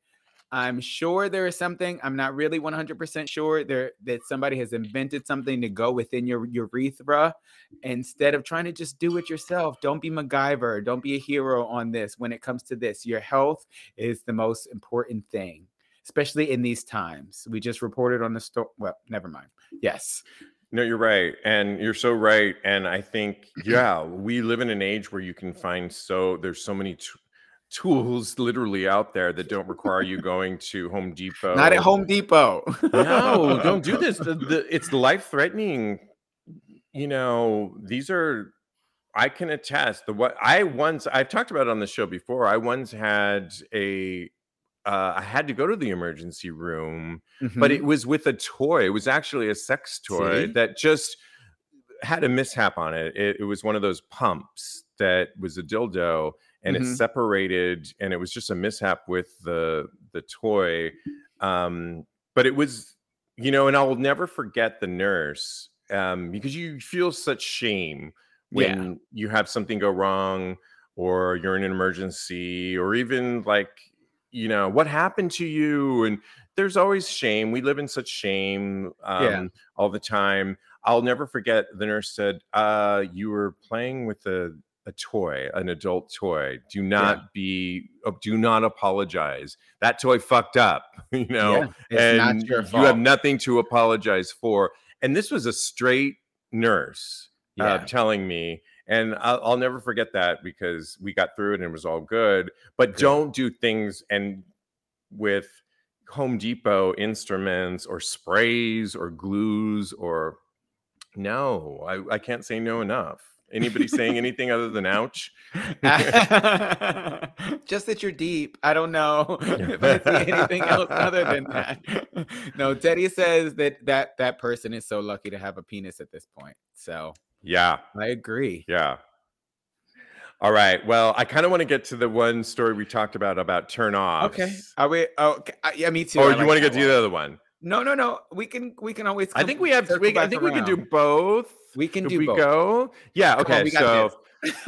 I'm sure there is something, I'm not really 100% sure there that somebody has invented something to go within your urethra instead of trying to just do it yourself. Don't be MacGyver, don't be a hero on this when it comes to this. Your health is the most important thing, especially in these times. We just reported on the store. Well, never mind. Yes. No, you're right. And you're so right. And I think, yeah, we live in an age where you can find so there's so many t- tools literally out there that don't require you (laughs) going to Home Depot. Not at Home Depot. no, don't do this. The, (laughs) the, it's life threatening. You know, these are, I can attest. The what I once, I've talked about it on the show before. I once had a, uh, I had to go to the emergency room but Mhm. it was with a toy. It was actually a sex toy See? that just had a mishap on it. it. It was one of those pumps that was a dildo, and Mhm. it separated, and it was just a mishap with the the toy. Um, but it was, you know, and I will never forget the nurse um, because you feel such shame Yeah. when you have something go wrong or you're in an emergency or even like you know what happened to you and there's always shame we live in such shame um, Yeah. all the time i'll never forget the nurse said uh, you were playing with a, a toy an adult toy do not be uh, do not apologize that toy fucked up (laughs) you know Yeah, and you have nothing to apologize for and this was a straight nurse uh, telling me and I'll, I'll never forget that because we got through it and it was all good. But Good. don't do things and with Home Depot instruments or sprays or glues or no, I, I can't say no enough. Anybody saying anything other than ouch? (laughs) Just that you're deep. I don't know (laughs) if I see anything else other than that. No, Teddy says that that that person is so lucky to have a penis at this point. So Yeah, I agree. yeah. All right. Well, I kind of want to get to the one story we talked about about turn off. Okay. Are we? Oh, okay. yeah, me too. Or I you like want to get to the other one? No, no, no. We can we can always. I think we have. We, I think we can do both. We can do we both. go? Yeah. Come on, Okay. so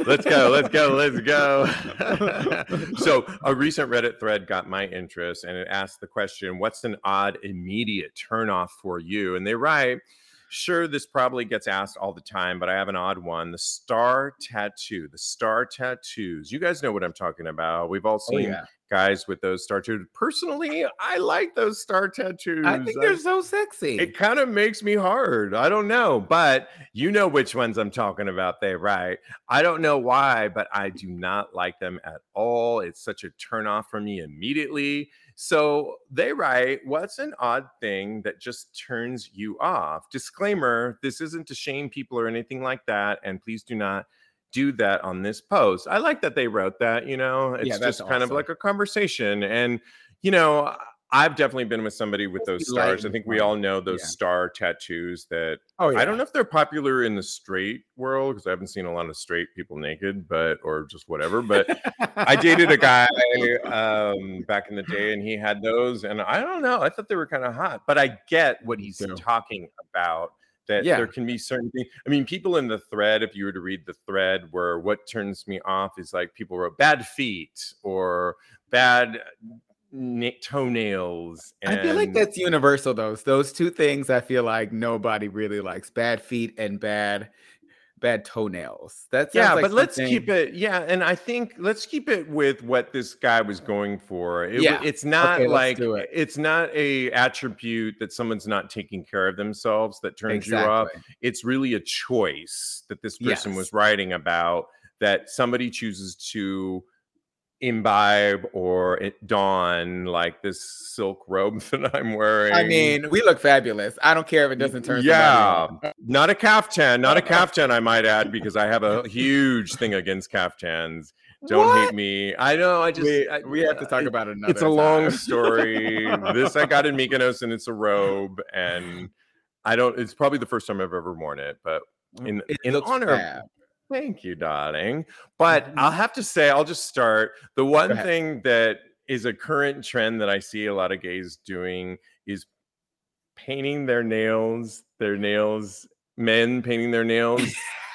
let's go. Let's go. Let's go. (laughs) so a recent Reddit thread got my interest, and it asked the question, "What's an odd immediate turnoff for you?" And they write. Sure, this probably gets asked all the time, but I have an odd one. The star tattoo, the star tattoos. You guys know what I'm talking about. We've all Oh, seen yeah. Guys with those star tattoos. Personally, I like those star tattoos. I think they're so sexy. It kind of makes me hard. I don't know, but you know which ones I'm talking about. They right. I don't know why, but I do not like them at all. It's such a turn off for me immediately. So they write, What's an odd thing that just turns you off? Disclaimer this isn't to shame people or anything like that. And please do not do that on this post. I like that they wrote that, you know, it's Yeah, just kind of like a conversation. And, you know, I've definitely been with somebody with those stars. I think we all know those Yeah. star tattoos that oh yeah. I don't know if they're popular in the straight world because I haven't seen a lot of straight people naked, but or just whatever. But I dated a (laughs) guy um, back in the day, and he had those, and I don't know. I thought they were kind of hot, but I get what he's too. talking about. That Yeah. there can be certain things. I mean, people in the thread, if you were to read the thread, where what turns me off is like people wrote bad feet or bad na- toenails. I feel like that's universal. Those those two things. I feel like nobody really likes bad feet and bad bad toenails. That's yeah but let's keep it yeah and i think let's keep it with what this guy was going for it, Yeah. it's not Okay, like it. it's not a attribute that someone's not taking care of themselves that turns you off it's really a choice that this person was writing about that somebody chooses to imbibe or it don like this silk robe (laughs) that i'm wearing I mean, we look fabulous. I don't care if it doesn't turn. yeah, not a caftan, not a (laughs) caftan. I might add because I have a huge thing against caftans. Don't What? hate me. I know. I just we, I- we have to talk about it another. It's a long story. (laughs) this I got in Mykonos, and it's a robe, and I don't. It's probably the first time I've ever worn it, but in It in honor. of- fab. Thank you, darling. But. I'll have to say, I'll just start. The one thing that is a current trend that I see a lot of gays doing is painting their nails, their nails, men painting their nails. (laughs)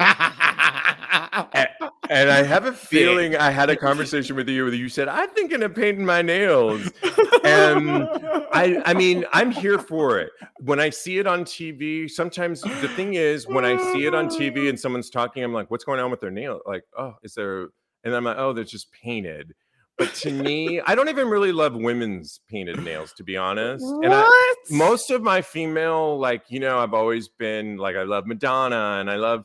And I have a feeling I had a conversation with you where you said, I'm thinking of painting my nails. And I, I mean, I'm here for it. When I see it on TV, sometimes the thing is, when I see it on TV and someone's talking, I'm like, what's going on with their nail? Like, oh, is there, and I'm like, oh, they're just painted. But to me, I don't even really love women's painted nails, to be honest. And I, what? most of my female like you know i've always been like i love madonna and i love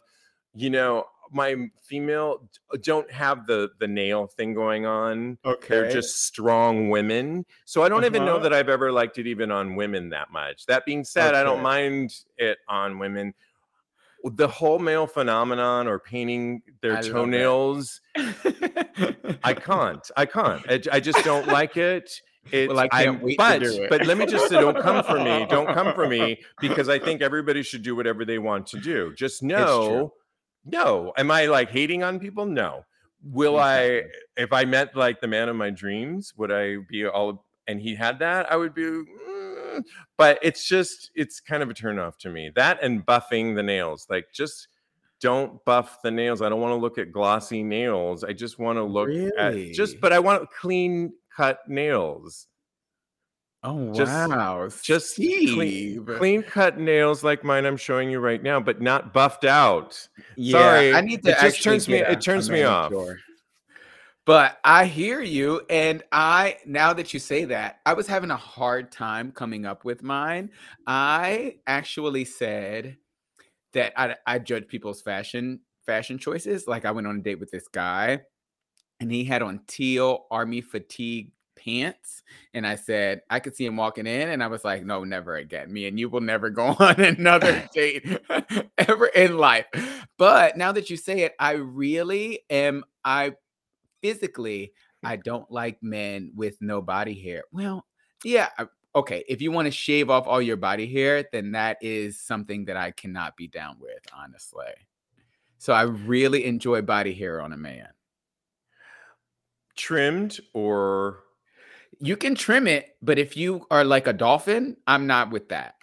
you know my female don't have the the nail thing going on okay. they're just strong women so i don't even know Uh-huh. that i've ever liked it even on women that much that being said i don't mind it on women the whole male phenomenon or painting their I toenails i can't i can't I, I just don't like it it's, Well, I can't I'm- wait to but, do it. but let me just say, don't come for me. Don't come for me (laughs) because I think everybody should do whatever they want to do. Just know, no. Am I like hating on people? No. Will I, if I met like the man of my dreams, would I be all, and he had that, I would be, mm, but it's just, it's kind of a turn off to me. That and buffing the nails, like just, don't buff the nails. I don't want to look at glossy nails. I just want to look at just, but I want clean cut nails. Oh Just- wow! Just clean, clean cut nails like mine I'm showing you right now, but not buffed out. Yeah, Sorry, I need to. it just turns me- it turns me off. manicure. But I hear you, and I now that you say that, I was having a hard time coming up with mine. I actually said that I, I judge people's fashion fashion choices. Like I went on a date with this guy and he had on teal army fatigue pants. And I said, I could see him walking in, and I was like, no, never again. Me and you will never go (laughs) on another (laughs) date (laughs) ever in life. But now that you say it, I really am. I physically, I mm. don't like men with no body hair. Well, yeah. Okay, if you want to shave off all your body hair, then that is something that I cannot be down with, honestly. So I really enjoy body hair on a man. Trimmed or you can trim it, but if you are like a dolphin, I'm not with that.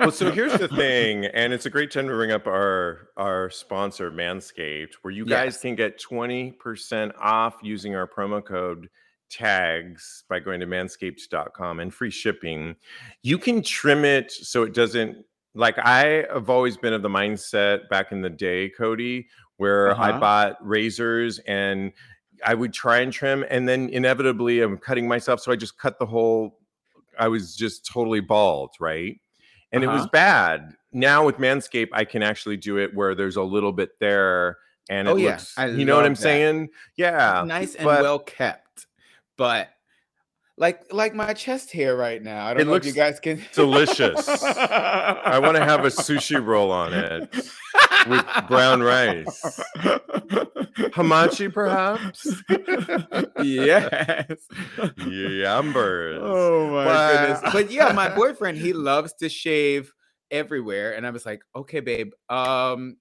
well, so here's the (laughs) thing, and it's a great time to bring up our our sponsor, Manscaped, where you guys yes. can get 20% off using our promo code tags by going to manscaped.com and free shipping. You can trim it so it doesn't like I have always been of the mindset back in the day, Cody, where uh-huh. I bought razors and I would try and trim, and then inevitably I'm cutting myself, so I just cut the whole. I was just totally bald, right? And uh-huh. it was uh-huh. bad. Now with Manscaped, I can actually do it where there's a little bit there, and it oh, looks. Yeah. you know what I'm that. saying? Yeah, nice and but, well kept. But like like my chest hair right now. I don't know if you guys can delicious. I want to have a sushi roll on it (laughs) (laughs) with brown rice. Hamachi, (laughs) perhaps? yes. Yumbers. Oh my but... goodness. But yeah, my (laughs) boyfriend, he loves to shave everywhere. And I was like, okay, babe. Um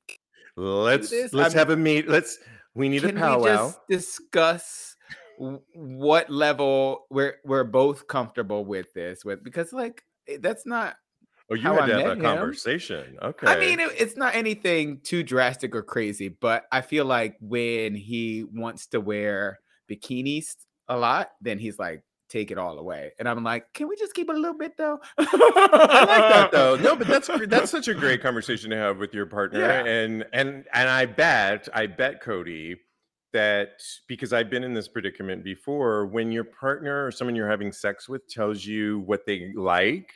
let's let's I'm, have a meet. Let's we need a powwow. Discuss what level we're we're both comfortable with this with because like eh, that's not Oh, you had I to have a him. conversation. Okay. I mean, it, it's not anything too drastic or crazy, but I feel like when he wants to wear bikinis a lot, then he's like, take it all away. And I'm like, can we just keep it a little bit though? (laughs) I like that though. No, but that's that's (laughs) such a great conversation to have with your partner. Yeah. And and and I bet, I bet Cody that because I've been in this predicament before, when your partner or someone you're having sex with tells you what they like,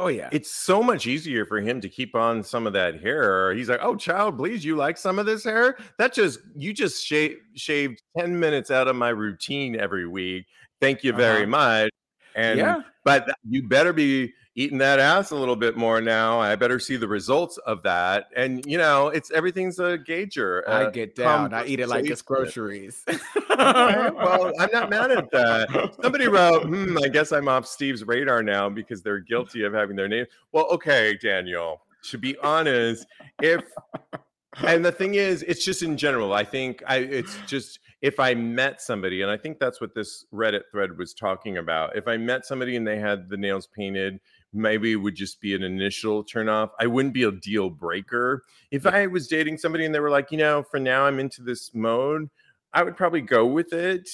Oh yeah. It's so much easier for him to keep on some of that hair. He's like, "Oh, child, please, you like some of this hair? That just you just shaved shaved 10 minutes out of my routine every week. Thank you very uh-huh. much." And yeah. but you better be eating that ass a little bit more now. I better see the results of that. And you know, it's everything's a gauger. I uh, get down. I eat it like it's groceries. (laughs) okay, well, I'm not mad at that. Somebody wrote, hmm, I guess I'm off Steve's radar now because they're guilty of having their name. Well, okay, Daniel. To be honest, if and the thing is, it's just in general. I think I it's just if I met somebody, and I think that's what this Reddit thread was talking about. If I met somebody and they had the nails painted maybe it would just be an initial turnoff. I wouldn't be a deal breaker. If I was dating somebody and they were like, you know, for now I'm into this mode, I would probably go with it.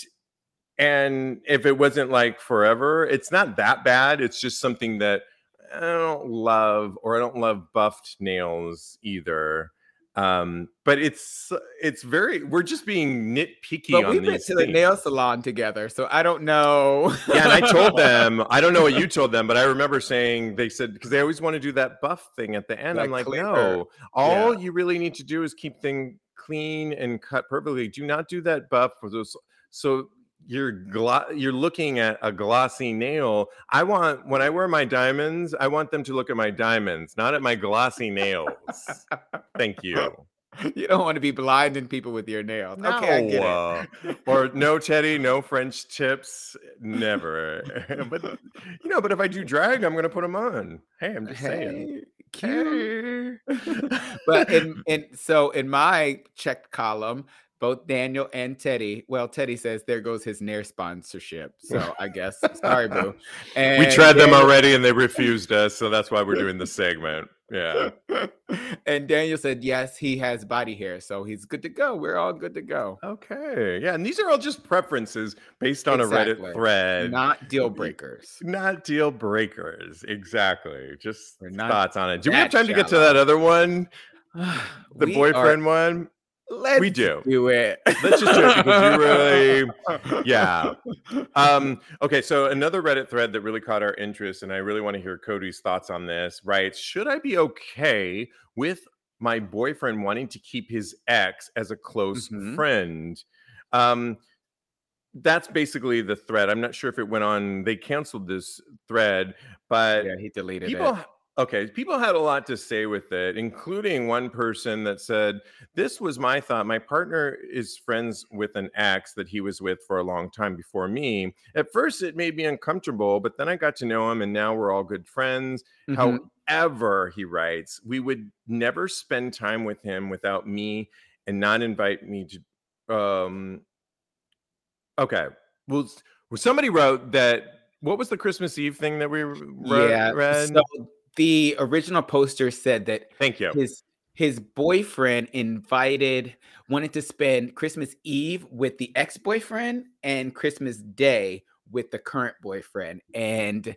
And if it wasn't like forever, it's not that bad. It's just something that I don't love, or I don't love buffed nails either. Um, but it's it's very we're just being nitpicky. But we went to the nail salon together, so I don't know. yeah, and I told (laughs) them I don't know what you told them, but I remember saying they said because they always want to do that buff thing at the end. I'm like, cleaner. no, all yeah. you really need to do is keep things clean and cut perfectly. Do not do that buff for those. So you're glo- you're looking at a glossy nail. I want when I wear my diamonds, I want them to look at my diamonds, not at my glossy nails. Thank you. (laughs) You don't want to be blinding people with your nails. No. Okay, I get it. (laughs) or no Teddy, no French tips, never. (laughs) but you know, but if I do drag, I'm gonna put them on. Hey, I'm just hey, saying. Cute. Hey. but in, in so in my checked column, both Daniel and Teddy. Well, Teddy says there goes his Nair sponsorship. (laughs) So I guess sorry, boo. And we tried Daniel, them already and they refused us, so that's why we're doing the segment. Yeah. (laughs) and Daniel said yes, he has body hair, so he's good to go. We're all good to go. Okay. Yeah, and these are all just preferences based on exactly. a Reddit thread. Not deal breakers. Not deal breakers. Exactly. Just thoughts on it. Do we have time shallow. to get to that other one? (sighs) the we boyfriend are, one? Let's we do. Do it. Let's just do it because you really, (laughs) yeah. Um, okay, so another Reddit thread that really caught our interest, and I really want to hear Cody's thoughts on this. Right? Should I be okay with my boyfriend wanting to keep his ex as a close Mhm. friend. Um, that's basically the thread. I'm not sure if it went on. They canceled this thread, but Yeah, he deleted people it. Okay people had a lot to say with it including one person that said this was my thought my partner is friends with an ex that he was with for a long time before me at first it made me uncomfortable but then i got to know him and now we're all good friends Mhm. however he writes we would never spend time with him without me and not invite me to um okay well somebody wrote that what was the christmas eve thing that we wrote, yeah. read So the original poster said that thank you his his boyfriend invited wanted to spend Christmas Eve with the ex-boyfriend and Christmas Day with the current boyfriend. And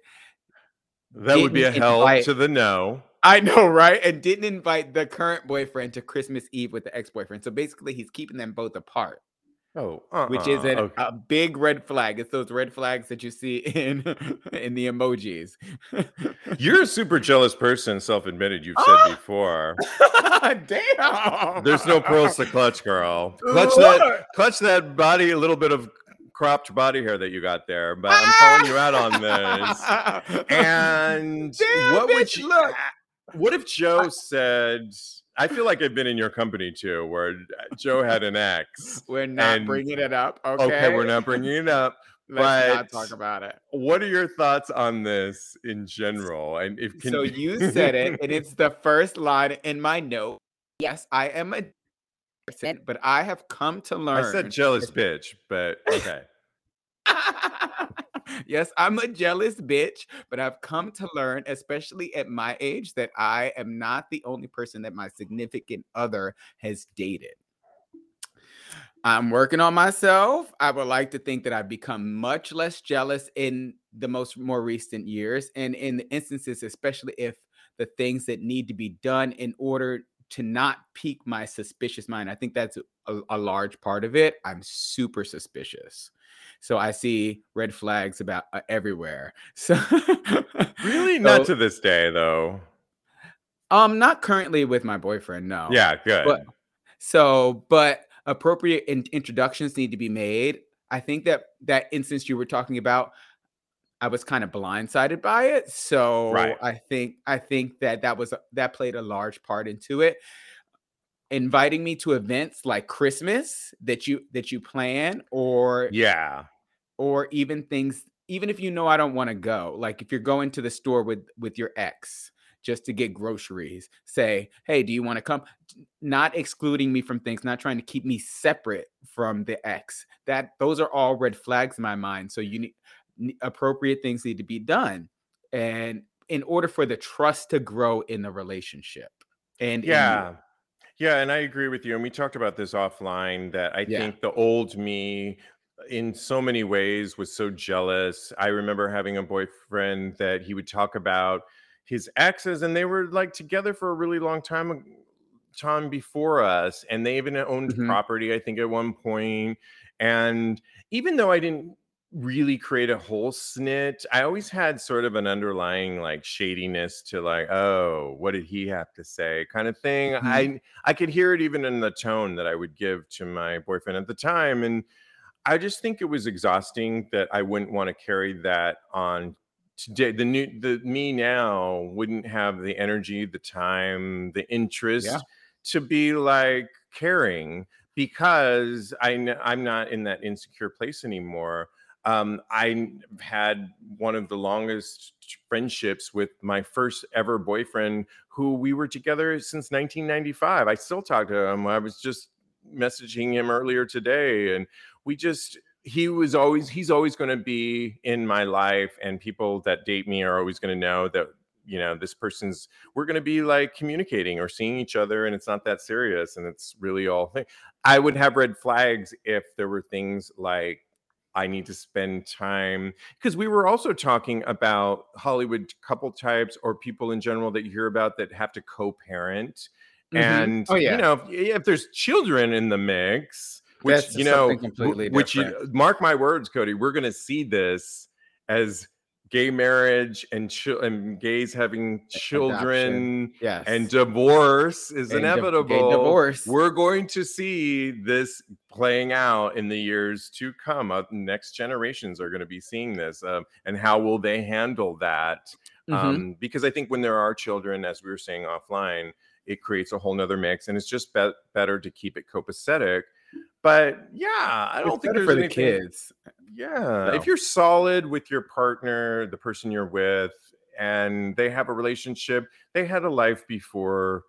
That would be a hell invite- to the no. I know, right? And didn't invite the current boyfriend to Christmas Eve with the ex-boyfriend. So basically he's keeping them both apart, Oh, uh which is an, okay. a big red flag. It's those red flags that you see (laughs) in in the emojis. You're a (laughs) super jealous person, self-admitted. You've said Ah! before. (laughs) Damn. There's no pearls to clutch, girl. Clutch that, clutch that body, a little bit of cropped body hair that you got there. But I'm calling you out on this. And Damn, what would you look? What if Joe said? I feel like I've been in your company too, where uh, Joe had an ex. We're not And- bringing it up. Okay. Okay, we're not bringing it up. (laughs) Let's not talk about it. What are your thoughts on this in general? And if can So you said it, and it's the (laughs) first line in my note. Yes, I am a person, but I have come to learn. I said jealous bitch, but okay. (laughs) yes, I'm a jealous bitch, but I've come to learn, especially at my age, that I am not the only person that my significant other has dated. I'm working on myself. I would like to think that I've become much less jealous in the most more recent years. And in the instances, especially if the things that need to be done in order to not pique my suspicious mind. I think that's a, a large part of it. I'm super suspicious. So I see red flags about uh, everywhere. (laughs) So Really, So- not to this day though. um not currently with my boyfriend, no. Yeah, good. But so, but appropriate in- introductions need to be made. I think that that instance you were talking about, I was kind of blindsided by it. So Right. I think I think that that was that played a large part into it. Inviting me to events like Christmas that you that you plan, or yeah, or even things even if you know I don't want to go, like if you're going to the store with with your ex just to get groceries, say, "Hey, do you want to come?" Not excluding me from things, not trying to keep me separate from the ex. That those are all red flags in my mind. So you need appropriate things need to be done, and in order for the trust to grow in the relationship. And yeah, yeah, and I agree with you. And we talked about this offline. That I Yeah. think the old me, in so many ways, was so jealous. I remember having a boyfriend that he would talk about his exes, and they were like together for a really long time time before us, and they even owned Mhm. property. I think at one point, and even though I didn't really create a whole snitch. i always had sort of an underlying like shadiness to like oh what did he have to say kind of thing Mhm. i i could hear it even in the tone that i would give to my boyfriend at the time and i just think it was exhausting that i wouldn't want to carry that on today the new the me now wouldn't have the energy the time the interest to be like caring because I I'm not in that insecure place anymore. Um, I had one of the longest friendships with my first ever boyfriend, who we were together since 1995. I still talk to him. I was just messaging him earlier today, and we just he was always he's always going to be in my life, and people that date me are always going to know that you know this person's we're going to be like communicating or seeing each other and it's not that serious and it's really all thing i would have red flags if there were things like i need to spend time because we were also talking about hollywood couple types or people in general that you hear about that have to co-parent Mhm. and Oh, yeah. you know if, if there's children in the mix which That's you know something completely w- which you, mark my words cody we're going to see this as gay marriage and, ch- and gays having children Yes. and divorce is And di- inevitable. divorce. We're going to see this playing out in the years to come. Uh, next generations are going to be seeing this, um, and how will they handle that? Mhm. Um, because I think when there are children, as we were saying offline, it creates a whole nother mix, and it's just be- better to keep it copacetic. But yeah, I don't It's think there's for the kids. Yeah. So- If you're solid with your partner, the person you're with, and they have a relationship, they had a life before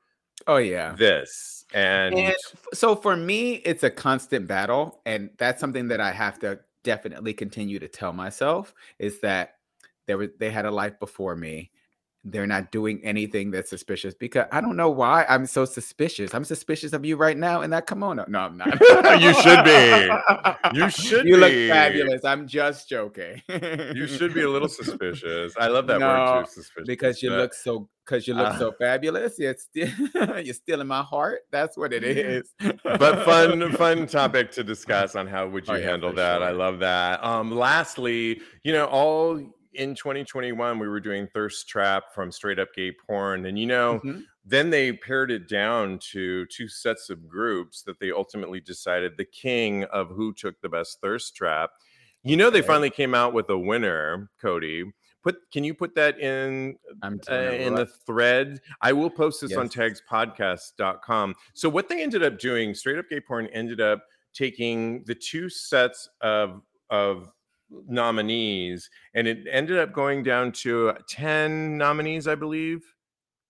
Oh yeah. this. And, And so for me, it's a constant battle, and that's something that I have to definitely continue to tell myself is that there was they had a life before me. They're not doing anything that's suspicious because I don't know why I'm so suspicious. I'm suspicious of you right now in that kimono. No, I'm not. (laughs) You should be. you (laughs) should You be. look fabulous. I'm just joking. You should be a little suspicious. I love that No, word too, suspicious. because you but- look so because you look Ah. so fabulous. You're still (laughs) you're still in my heart. That's what it is. but fun fun topic to discuss on how would you Oh, yeah, handle that i love that um lastly you know all in 2021 we were doing thirst trap from straight up gay porn and you know Mhm. then they pared it down to two sets of groups that they ultimately decided the king of who took the best thirst trap you know they finally came out with a winner cody put can you put that in uh, in the thread. I will post this on Yes. tagspodcast.com. So what they ended up doing, straight up gay porn ended up taking the two sets of of nominees and it ended up going down to 10 nominees, I believe.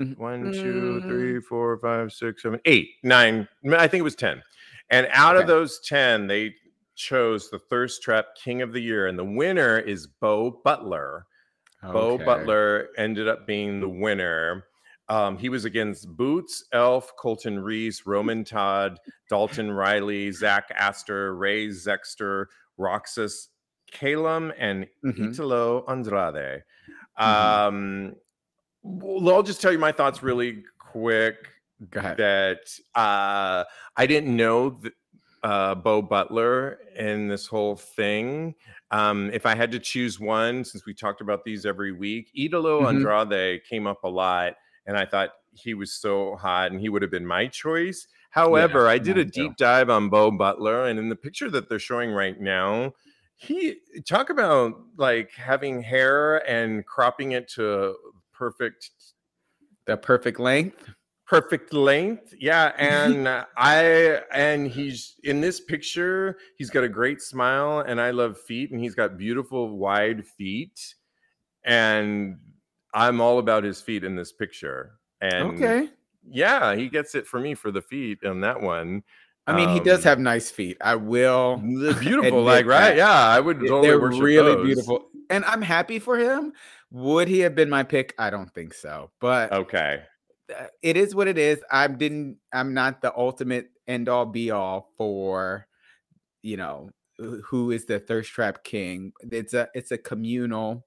Mhm. One, two, Mm. three, four, five, six, seven, eight, nine. I think it was 10. And out of those 10, they chose the Thirst Trap King of the Year. And the winner is Bo Butler. Bo Butler ended up being the winner. Um, he was against Boots, Elf, Colton Reese, Roman Todd, Dalton Riley, Zach Astor, Ray Zexter, Roxas Calum, and Mhm. Italo Andrade. Mhm. Um, well, I'll just tell you my thoughts really quick that uh, I didn't know th- uh, Bo Butler in this whole thing. Um, if I had to choose one, since we talked about these every week, Idolo Mhm. Andrade came up a lot, and I thought he was so hot, and he would have been my choice. However, I did a deep dive on Bo Butler, and in the picture that they're showing right now, he talk about like having hair and cropping it to perfect The perfect length. perfect length yeah (laughs) and i and he's in this picture he's got a great smile and i love feet and he's got beautiful wide feet and i'm all about his feet in this picture and okay. yeah he gets it for me for the feet on that one I mean, he does Um, have nice feet. I will. beautiful like right that. yeah i would totally They're really those. beautiful, and I'm happy for him. Would he have been my pick? I don't think so, but okay uh, it is what it is. I didn't. I'm not the ultimate end all be all for, you know, who is the thirst trap king. It's a it's a communal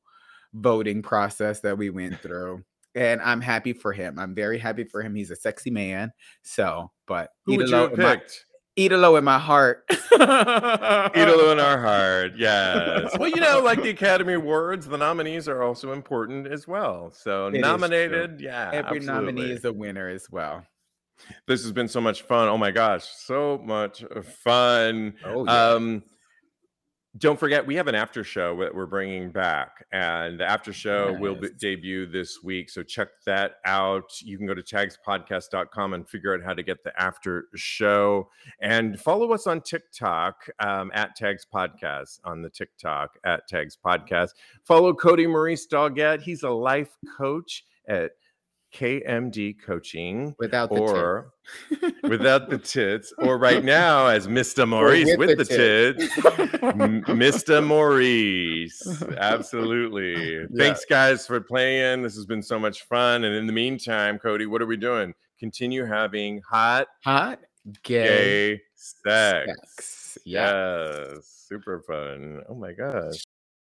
voting process that we went through, and I'm happy for him. I'm very happy for him. He's a sexy man. So, but who would you have picked Idolo in my heart. (laughs) Idolo in our heart, yes. Well, you know, like the Academy Awards, the nominees are also important as well. So It is true. nominated, yeah. Every nominee is a winner as well. This has been so much fun. Oh my gosh, so much fun. Oh yeah. Um, don't forget, we have an after show that we're bringing back, and the after show will be, debut this week. So check that out. You can go to tagspodcast.com and figure out how to get the after show, and follow us on TikTok um, at Tags Podcast on the TikTok at Tags Podcast. Follow Cody Maurice Doggett. He's a life coach at KMD Coaching Without the or tip. (laughs) without the tits, or right now as Mr. Maurice with with, the the, tits, M- Mr. Maurice. Absolutely. (laughs) Thanks, guys, for playing. This has been so much fun. And in the meantime, Cody, what are we doing? Continue having hot Hot gay, gay sex. sex. Yeah. Yes, super fun. Oh my gosh.